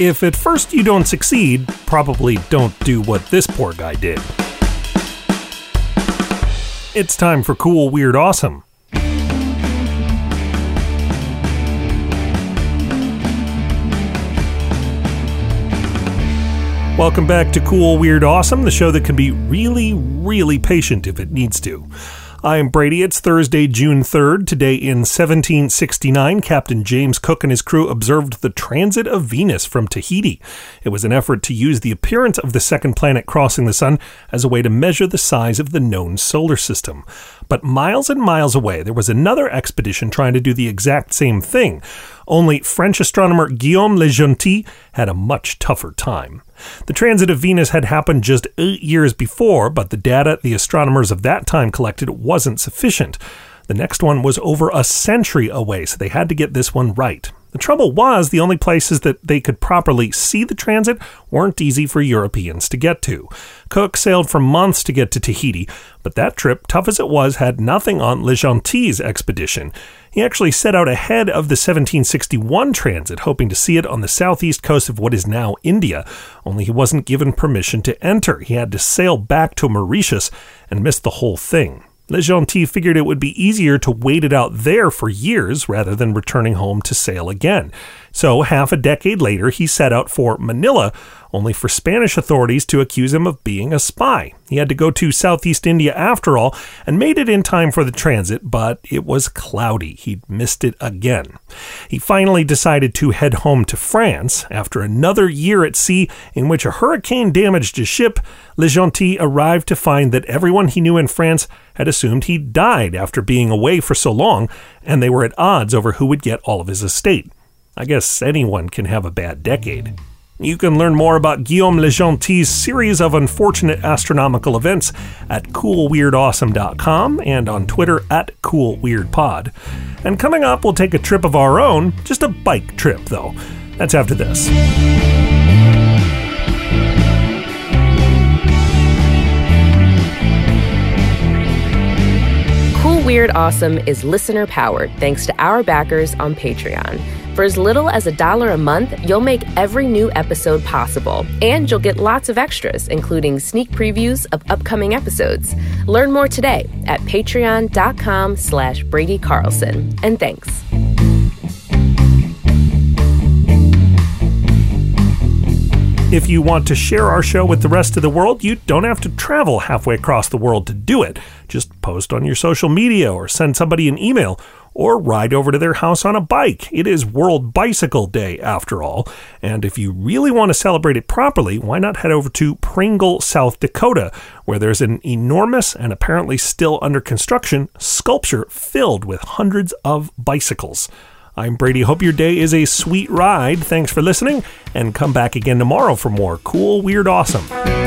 If at first you don't succeed, probably don't do what this poor guy did. It's time for Cool, Weird, Awesome. Welcome back to Cool, Weird, Awesome, the show that can be really, really patient if it needs to. I'm Brady. It's Thursday, June 3rd. Today in 1769, Captain James Cook and his crew observed the transit of Venus from Tahiti. It was an effort to use the appearance of the second planet crossing the sun as a way to measure the size of the known solar system. But miles and miles away, there was another expedition trying to do the exact same thing. Only French astronomer Guillaume Le Gentil had a much tougher time. The transit of Venus had happened just eight years before, but the data the astronomers of that time collected wasn't sufficient. The next one was over a century away, so they had to get this one right. The trouble was, the only places that they could properly see the transit weren't easy for Europeans to get to. Cook sailed for months to get to Tahiti, but that trip, tough as it was, had nothing on Le Gentil's expedition. He actually set out ahead of the 1761 transit, hoping to see it on the southeast coast of what is now India, only he wasn't given permission to enter. He had to sail back to Mauritius and missed the whole thing. Le Gentil figured it would be easier to wait it out there for years rather than returning home to sail again. So, half a decade later, he set out for Manila, only for Spanish authorities to accuse him of being a spy. He had to go to Southeast India after all and made it in time for the transit, but it was cloudy. He'd missed it again. He finally decided to head home to France. After another year at sea in which a hurricane damaged his ship, Le Gentil arrived to find that everyone he knew in France had assumed he'd died after being away for so long, and they were at odds over who would get all of his estate. I guess anyone can have a bad decade. You can learn more about Guillaume Le Gentil's series of unfortunate astronomical events at coolweirdawesome.com and on Twitter at coolweirdpod. And coming up, we'll take a trip of our own, just a bike trip though. That's after this. Weird Awesome is listener powered thanks to our backers on Patreon. For as little as a dollar a month, you'll make every new episode possible, and you'll get lots of extras, including sneak previews of upcoming episodes. Learn more today at patreon.com slash Brady Carlson. And thanks. If you want to share our show with the rest of the world, you don't have to travel halfway across the world to do it. Just post on your social media or send somebody an email or ride over to their house on a bike. It is World Bicycle Day, after all. And if you really want to celebrate it properly, why not head over to Pringle, South Dakota, where there's an enormous and apparently still under construction sculpture filled with hundreds of bicycles. I'm Brady. Hope your day is a sweet ride. Thanks for listening, and come back again tomorrow for more cool, weird, awesome.